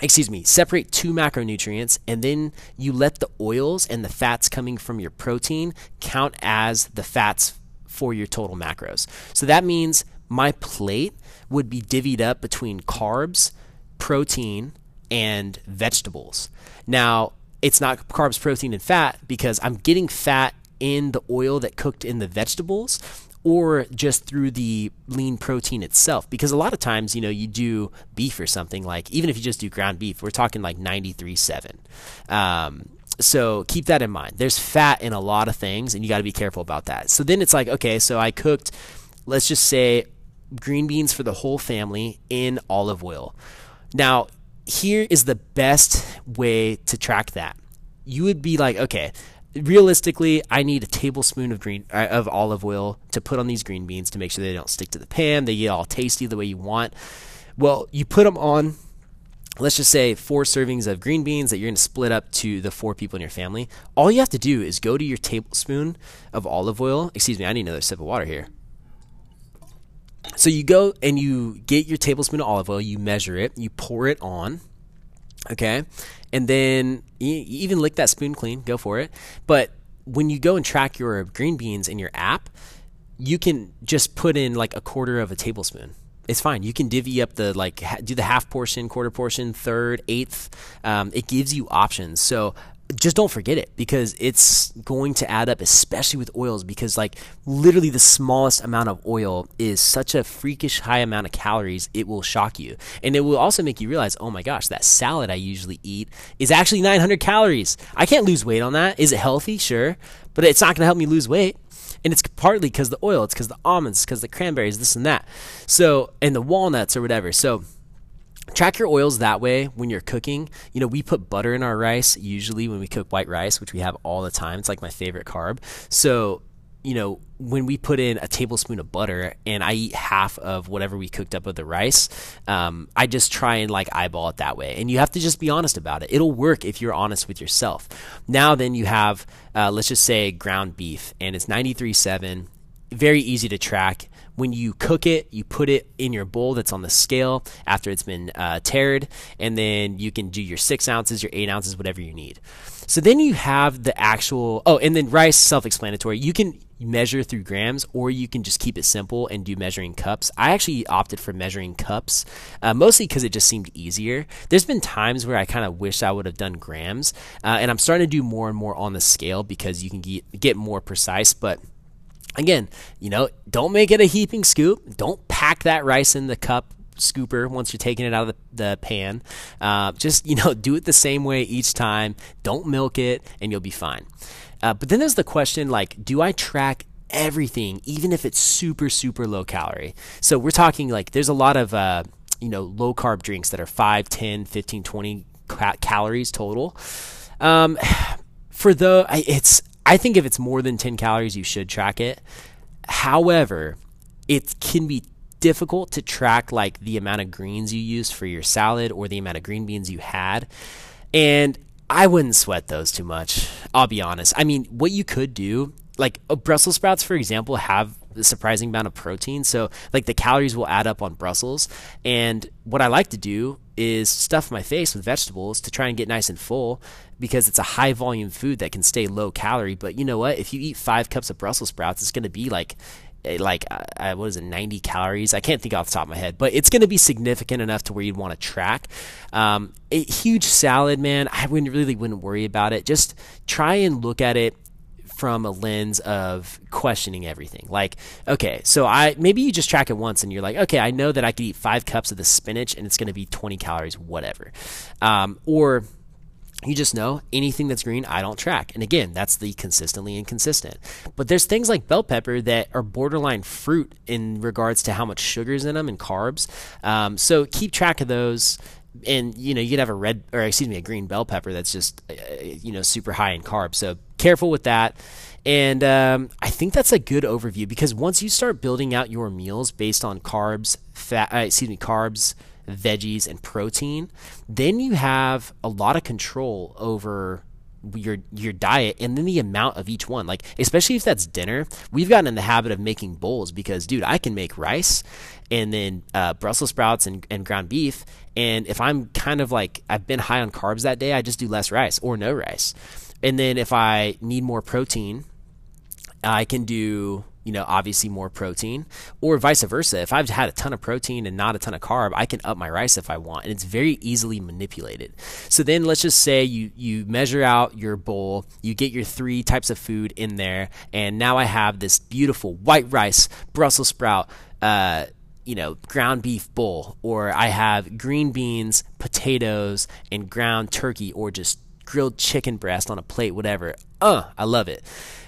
excuse me, separate two macronutrients, and then you let the oils and the fats coming from your protein count as the fats for your total macros. So that means my plate would be divvied up between carbs, protein, and vegetables. Now, it's not carbs, protein, and fat because I'm getting fat in the oil that cooked in the vegetables or just through the lean protein itself because a lot of times you know you do beef or something like even if you just do ground beef we're talking like 93.7 um, so keep that in mind there's fat in a lot of things and you got to be careful about that so then it's like okay so i cooked let's just say green beans for the whole family in olive oil now here is the best way to track that you would be like okay realistically, I need a tablespoon of green uh, of olive oil to put on these green beans to make sure they don't stick to the pan. They get all tasty the way you want. Well, you put them on. Let's just say four servings of green beans that you're going to split up to the four people in your family. All you have to do is go to your tablespoon of olive oil. Excuse me, I need another sip of water here. So you go and you get your tablespoon of olive oil, you measure it, you pour it on, okay? and then you, even lick that spoon clean, go for it. But when you go and track your green beans in your app, you can just put in like a quarter of a tablespoon. It's fine. You can divvy up the like do the half portion, quarter portion, third, eighth. Um, it gives you options. So just don't forget it because it's going to add up, especially with oils, because like literally the smallest amount of oil is such a freakish high amount of calories, it will shock you. And it will also make you realize, oh my gosh, that salad I usually eat is actually 900 calories. I can't lose weight on that. Is it healthy? Sure. But it's not going to help me lose weight. And it's partly because the oil, it's because the almonds, because the cranberries, this and that. So, and the walnuts or whatever. So, track your oils that way when you're cooking. You know, we put butter in our rice usually when we cook white rice, which we have all the time. It's like my favorite carb. So, you know, when we put in a tablespoon of butter and I eat half of whatever we cooked up with the rice, um, I just try and like eyeball it that way. And you have to just be honest about it. It'll work if you're honest with yourself. Now, then you have, uh, let's just say ground beef and it's 93.7, very easy to track when you cook it, you put it in your bowl that's on the scale after it's been uh, tared, and then you can do your six ounces, your eight ounces, whatever you need. So then you have the actual. Oh, and then rice, self-explanatory. You can measure through grams, or you can just keep it simple and do measuring cups. I actually opted for measuring cups, uh, mostly because it just seemed easier. There's been times where I kind of wish I would have done grams, uh, and I'm starting to do more and more on the scale because you can get, get more precise, but Again, you know, don't make it a heaping scoop. Don't pack that rice in the cup scooper once you're taking it out of the, the pan. Uh, just, you know, do it the same way each time. Don't milk it, and you'll be fine. Uh, but then there's the question like, do I track everything, even if it's super, super low calorie? So we're talking like there's a lot of, uh, you know, low carb drinks that are 5, 10, 15, 20 ca- calories total. Um, for the, it's, I think if it's more than 10 calories, you should track it. However, it can be difficult to track like the amount of greens you used for your salad or the amount of green beans you had. And I wouldn't sweat those too much. I'll be honest. I mean, what you could do, like uh, Brussels sprouts, for example, have a surprising amount of protein. So, like, the calories will add up on Brussels. And what I like to do is stuff my face with vegetables to try and get nice and full because it's a high volume food that can stay low calorie. But you know what? If you eat five cups of Brussels sprouts, it's going to be like eh, like uh, uh, what is it 90 calories i can't think off the top of my head but it's going to be significant enough to where you'd want to track um, a huge salad man i wouldn't really wouldn't worry about it just try and look at it from a lens of questioning everything. Like, okay, so I maybe you just track it once and you're like, okay, I know that I could eat five cups of the spinach and it's going to be 20 calories, whatever. Um, or you just know anything that's green, I don't track. And again, that's the consistently inconsistent. But there's things like bell pepper that are borderline fruit in regards to how much sugar's in them and carbs. Um, so keep track of those and you know you could have a red or excuse me a green bell pepper that's just uh, you know super high in carbs so careful with that. And um, i think that's a good overview because once you start building out your meals based on carbs fat uh, excuse me carbs veggies, and protein, then you have a lot of control over your your diet and then the amount of each one. Like especially if that's dinner we've gotten in the habit of making bowls because dude i can make rice and then uh, brussels sprouts and, and ground beef. And if i'm kind of like i've been high on carbs that day i just do less rice or no rice and then if i need more protein i can do you know, obviously more protein, or vice versa. If I've had a ton of protein and not a ton of carb, I can up my rice if I want, and it's very easily manipulated. So then let's just say you you measure out your bowl, you get your three types of food in there, and now I have this beautiful white rice, Brussels sprout, uh, you know, ground beef bowl, or I have green beans, potatoes, and ground turkey, or just grilled chicken breast on a plate, whatever. Uh, I love it.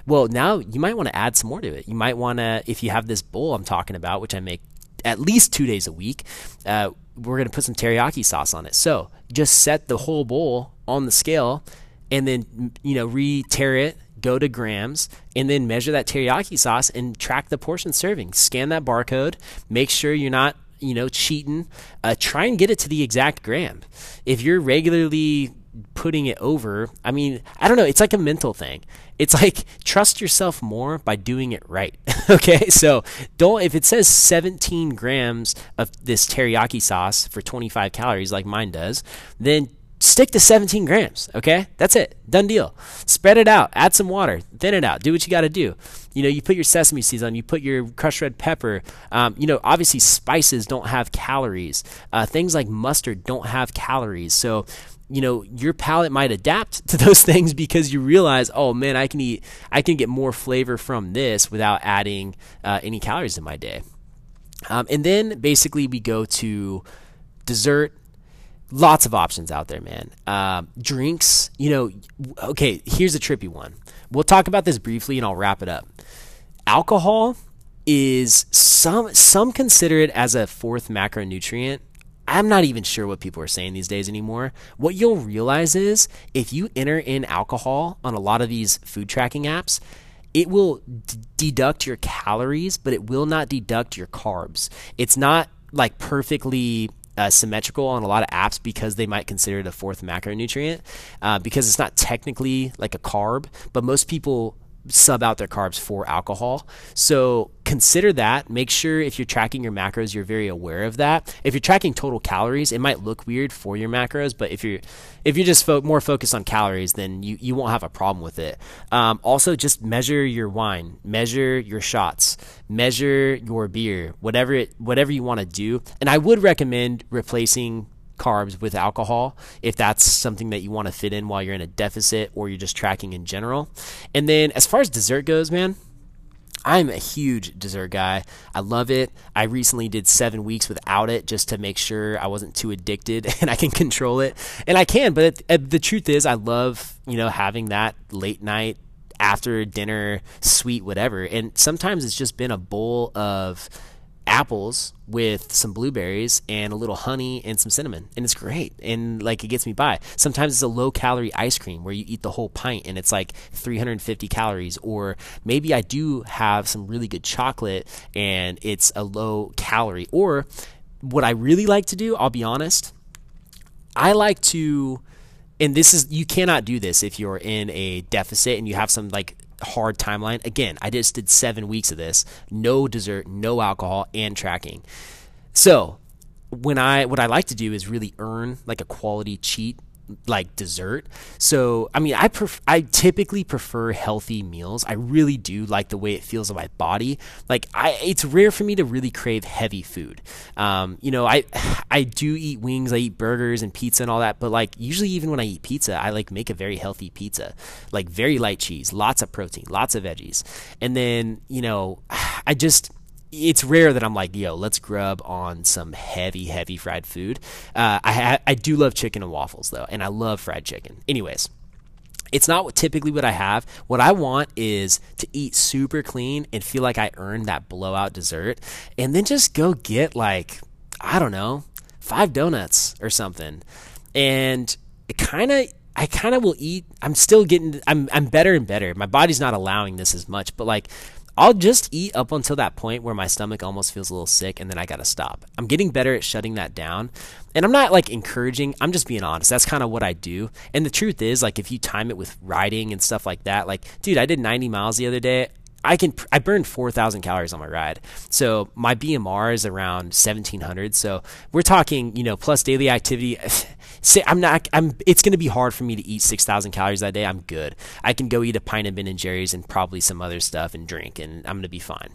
Well, now you might want to add some more to it. You might want to, if you have this bowl I'm talking about, which I make at least two days a week, uh, we're going to put some teriyaki sauce on it. So just set the whole bowl on the scale and then, you know, re tare it, go to grams, and then measure that teriyaki sauce and track the portion serving. Scan that barcode, make sure you're not you know, cheating, uh, try and get it to the exact gram. If you're regularly putting it over, I mean, I don't know. It's like a mental thing. It's like trust yourself more by doing it right. okay, so don't if it says 17 grams of this teriyaki sauce for 25 calories, like mine does, then stick to 17 grams. Okay, that's it. Done deal. Spread it out. Add some water. Thin it out. Do what you got to do. You know, you put your sesame seeds on. You put your crushed red pepper. Um, you know, obviously spices don't have calories. Uh, things like mustard don't have calories. So you know your palate might adapt to those things because you realize oh man i can eat i can get more flavor from this without adding uh, any calories in my day. Um, and then basically we go to dessert. Lots of options out there man. Um, drinks you know okay here's a trippy one. We'll talk about this briefly and i'll wrap it up. Alcohol is some some consider it as a fourth macronutrient I'm not even sure what people are saying these days anymore. What you'll realize is if you enter in alcohol on a lot of these food tracking apps, it will d- deduct your calories, but it will not deduct your carbs. It's not like perfectly uh, symmetrical on a lot of apps because they might consider it a fourth macronutrient uh, because it's not technically like a carb, but most people sub out their carbs for alcohol. So consider that. Make sure if you're tracking your macros, you're very aware of that. If you're tracking total calories, it might look weird for your macros, but if you're if you're just fo- more focused on calories, then you, you won't have a problem with it. Um, also, just measure your wine, measure your shots, measure your beer, whatever it whatever you want to do. And I would recommend replacing carbs with alcohol if that's something that you want to fit in while you're in a deficit or you're just tracking in general. And then as far as dessert goes, man, I'm a huge dessert guy. I love it. I recently did seven weeks without it just to make sure I wasn't too addicted and I can control it. And I can, but it, uh, the truth is, I love, you know, having that late night after dinner sweet whatever. And sometimes it's just been a bowl of apples with some blueberries and a little honey and some cinnamon and it's great and like it gets me by. Sometimes it's a low calorie ice cream where you eat the whole pint and it's like 350 calories or maybe i do have some really good chocolate and it's a low calorie. Or what i really like to do i'll be honest i like to and this is you cannot do this if you're in a deficit and you have some like hard timeline. Again, I just did seven weeks of this, no dessert, no alcohol, and tracking. So when I what I like to do is really earn like a quality cheat like dessert. So, I mean, I pref- I typically prefer healthy meals. I really do like the way it feels on my body. Like I it's rare for me to really crave heavy food. Um, you know, I I do eat wings, I eat burgers and pizza and all that, but like usually even when I eat pizza, I like make a very healthy pizza. Like very light cheese, lots of protein, lots of veggies. And then, you know, I just it's rare that I'm like, yo, let's grub on some heavy, heavy fried food. Uh, I I do love chicken and waffles though, and I love fried chicken. Anyways, it's not what, typically what I have. What I want is to eat super clean and feel like I earned that blowout dessert, and then just go get like I don't know, five donuts or something, and it kind of I kind of will eat. I'm still getting. I'm I'm better and better. My body's not allowing this as much, but like I'll just eat up until that point where my stomach almost feels a little sick and then I got to stop. I'm getting better at shutting that down. And I'm not like encouraging, I'm just being honest. That's kind of what I do. And the truth is, like, if you time it with riding and stuff like that, like, dude, I did 90 miles the other day. I can I burned 4,000 calories on my ride. So my BMR is around 1700. So we're talking, you know, plus daily activity. Say I'm not I'm it's going to be hard for me to eat 6,000 calories that day. I'm good. I can go eat a pint of Ben and Jerry's and probably some other stuff and drink and I'm going to be fine.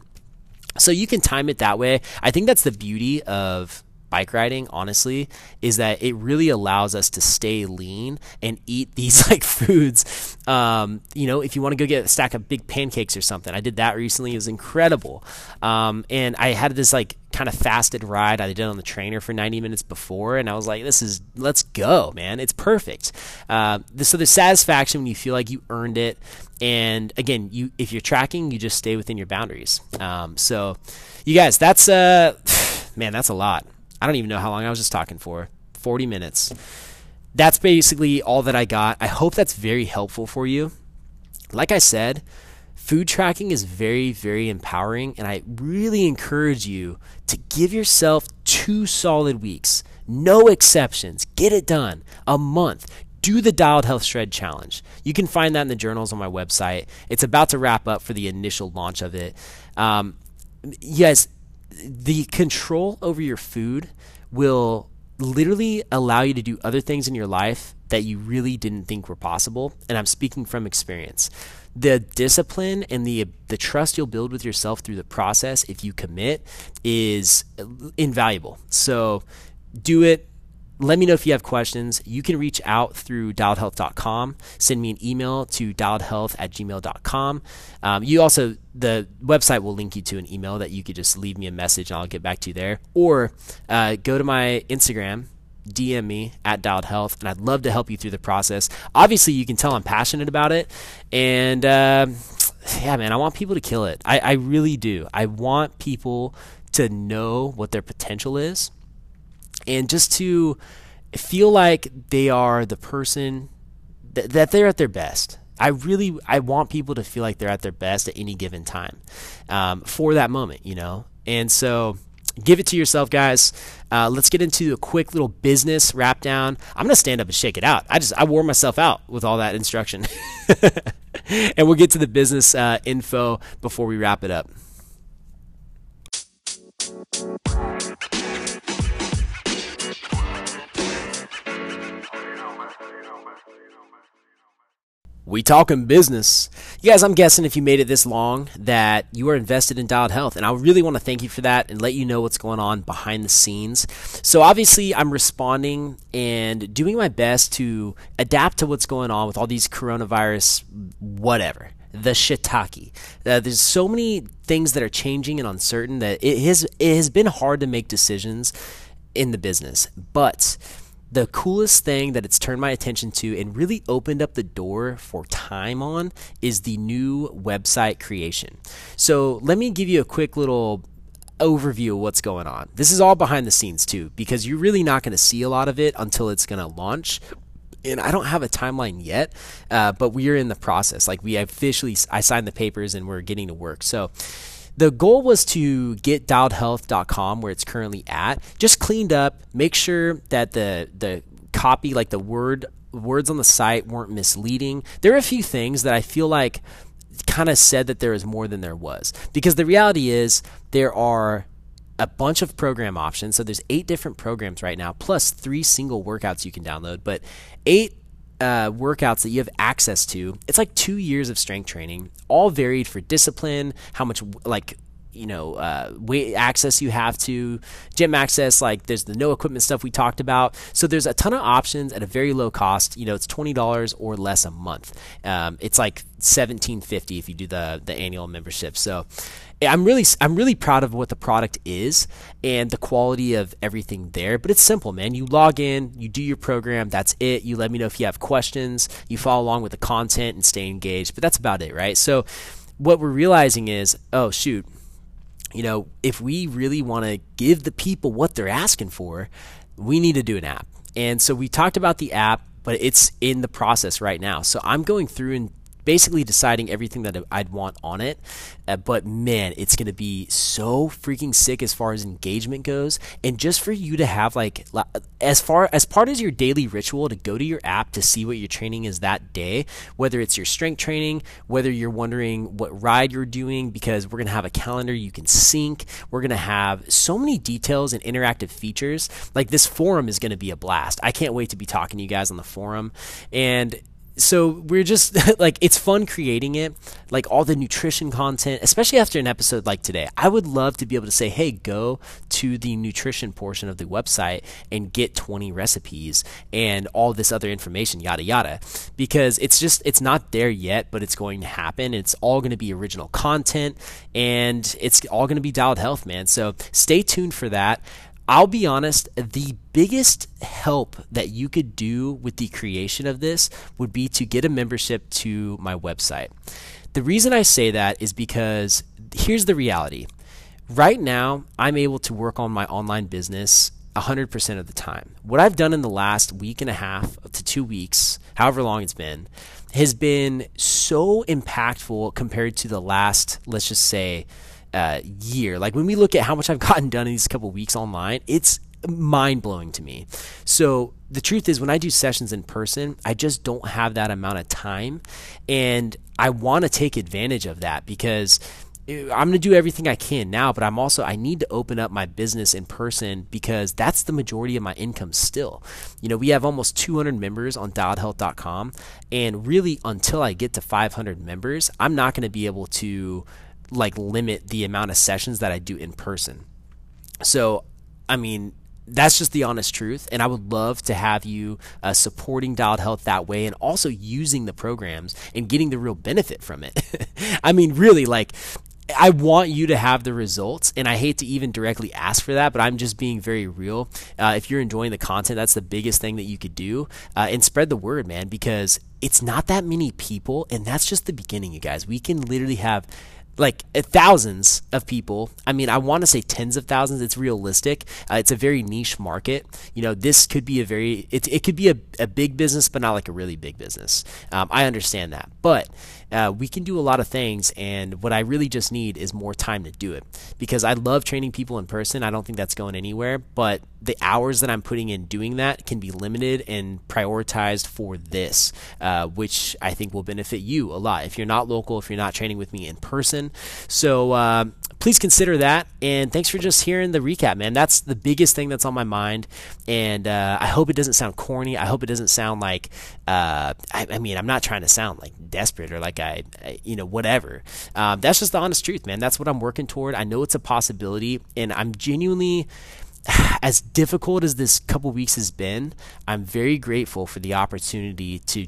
So you can time it that way. I think that's the beauty of bike riding, honestly, is that it really allows us to stay lean and eat these like foods. Um, you know, if you want to go get a stack of big pancakes or something, I did that recently. It was incredible. Um, and I had this like kind of fasted ride I did on the trainer for 90 minutes before, and I was like, this is let's go, man. It's perfect. Uh, so the satisfaction when you feel like you earned it, and again, you if you're tracking, you just stay within your boundaries. Um, so, you guys, that's uh, man, that's a lot. I don't even know how long I was just talking for 40 minutes. That's basically all that I got. I hope that's very helpful for you. Like I said, food tracking is very, very empowering, and I really encourage you to give yourself two solid weeks, no exceptions. Get it done. A month. Do the Dialed Health Shred Challenge. You can find that in the journals on my website. It's about to wrap up for the initial launch of it. Um, yes, the control over your food will literally allow you to do other things in your life that you really didn't think were possible and I'm speaking from experience. The discipline and the the trust you'll build with yourself through the process if you commit is invaluable. So do it let me know if you have questions. You can reach out through dialedhealth.com. Send me an email to dialedhealth at gmail.com. Um, you also, the website will link you to an email that you could just leave me a message and I'll get back to you there. Or uh, go to my Instagram, DM me at Dialed Health, and I'd love to help you through the process. Obviously, you can tell I'm passionate about it. And uh, yeah, man, I want people to kill it. I, I really do. I want people to know what their potential is and just to feel like they are the person th- that they're at their best. I really I want people to feel like they're at their best at any given time um, for that moment, you know. And so give it to yourself, guys. Uh, let's get into a quick little business wrap down. I'm gonna stand up and shake it out. I just I wore myself out with all that instruction, and we'll get to the business uh, info before we wrap it up. We talking business. You guys, I'm guessing if you made it this long that you are invested in Dialed Health, and I really want to thank you for that and let you know what's going on behind the scenes. So obviously, I'm responding and doing my best to adapt to what's going on with all these coronavirus, whatever the shiitake. Uh, there's so many things that are changing and uncertain that it has it has been hard to make decisions in the business, but the coolest thing that it's turned my attention to and really opened up the door for time on is the new website creation. So, let me give you a quick little overview of what's going on. This is all behind the scenes too, because you're really not going to see a lot of it until it's going to launch. And I don't have a timeline yet, uh, but we are in the process. Like we officially, I signed the papers and we're getting to work. So the goal was to get dialedhealth.com where it's currently at, just cleaned up, make sure that the the copy, like the word words on the site weren't misleading. There are a few things that I feel like kind of said that there is more than there was. Because the reality is there are a bunch of program options. So there's eight different programs right now, plus three single workouts you can download, but eight uh, workouts that you have access to. It's like two years of strength training, all varied for discipline, how much like you know uh, weight access you have to gym access like there's the no equipment stuff we talked about so there's a ton of options at a very low cost you know it's $20 or less a month um, it's like 1750 if you do the the annual membership so I'm really I'm really proud of what the product is and the quality of everything there. But it's simple, man. You log in, you do your program, that's it. You let me know if you have questions, you follow along with the content and stay engaged. But that's about it, right? So what we're realizing is, oh shoot, you know, if we really want to give the people what they're asking for, we need to do an app. And so we talked about the app, but it's in the process right now. So I'm going through and basically deciding everything that I'd want on it. Uh, but man, it's going to be so freaking sick as far as engagement goes. And just for you to have like, as far as part as your daily ritual to go to your app to see what your training is that day, whether it's your strength training, whether you're wondering what ride you're doing, because we're going to have a calendar you can sync. We're going to have so many details and interactive features. Like this forum is going to be a blast. I can't wait to be talking to you guys on the forum. And so we're just like it's fun creating it like all the nutrition content especially after an episode like today. I would love to be able to say hey go to the nutrition portion of the website and get 20 recipes and all this other information yada yada. Because it's just it's not there yet but it's going to happen. It's all going to be original content and it's all going to be dialed health man. So stay tuned for that I'll be honest, the biggest help that you could do with the creation of this would be to get a membership to my website. The reason I say that is because here's the reality. Right now, I'm able to work on my online business 100% of the time. What I've done in the last week and a half to two weeks, however long it's been, has been so impactful compared to the last, let's just say, uh, year. Like when we look at how much I've gotten done in these couple weeks online, it's mind blowing to me. So the truth is, when I do sessions in person, I just don't have that amount of time, and I want to take advantage of that because. Uh, I'm going to do everything I can now, but I'm also I need to open up my business in person because that's the majority of my income still. You know, we have almost 200 members on dialedhealth.com and really until I get to 500 members, I'm not going to be able to like limit the amount of sessions that I do in person. So, I mean, that's just the honest truth. And I would love to have you uh, supporting Dialed Health that way and also using the programs and getting the real benefit from it. I mean, really, like, I want you to have the results, and I hate to even directly ask for that, but I'm just being very real. Uh, if you're enjoying the content, that's the biggest thing that you could do, uh, and spread the word, man, because it's not that many people, and that's just the beginning, you guys. We can literally have like uh, thousands of people. I mean, I want to say tens of thousands. It's realistic. Uh, it's a very niche market. You know, this could be a very it, it could be a, a big business, but not like a really big business. Um, I understand that, but uh, we can do a lot of things, and what I really just need is more time to do it because I love training people in person. I don't think that's going anywhere, but the hours that I'm putting in doing that can be limited and prioritized for this, uh, which I think will benefit you a lot if you're not local, if you're not training with me in person. So uh, please consider that. And thanks for just hearing the recap, man. That's the biggest thing that's on my mind. And uh, I hope it doesn't sound corny. I hope it doesn't sound like, uh, I, I, mean, I'm not trying to sound like desperate or like I, I you know, whatever. Um, that's just the honest truth, man. That's what I'm working toward. I know it's a possibility. And I'm genuinely as difficult as this couple weeks has been, I'm very grateful for the opportunity to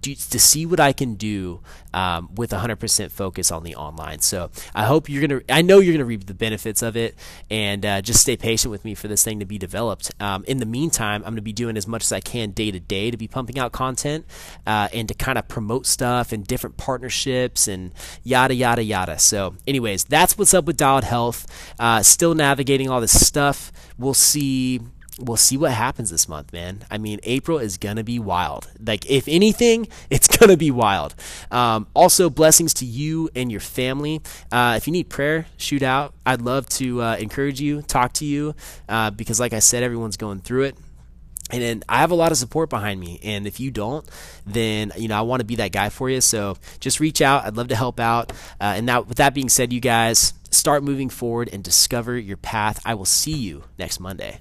do, to see what I can do um, with 100% focus on the online. So I hope you're gonna. I know you're gonna reap the benefits of it, and uh, just stay patient with me for this thing to be developed. Um, in the meantime, I'm gonna be doing as much as I can day to day to be pumping out content uh, and to kind of promote stuff and different partnerships and yada yada yada. So, anyways, that's what's up with Dialed Health. Uh, still navigating all this stuff. We'll see we'll see what happens this month, man. I mean, April is gonna be wild. Like, if anything, it's gonna be wild. Um, also, blessings to you and your family. Uh, if you need prayer, shoot out. I'd love to uh, encourage you, talk to you, uh, because, like I said, everyone's going through it. And then I have a lot of support behind me. And if you don't, then you know I want to be that guy for you. So just reach out. I'd love to help out. Uh, and that, with that being said, you guys start moving forward and discover your path. I will see you next Monday.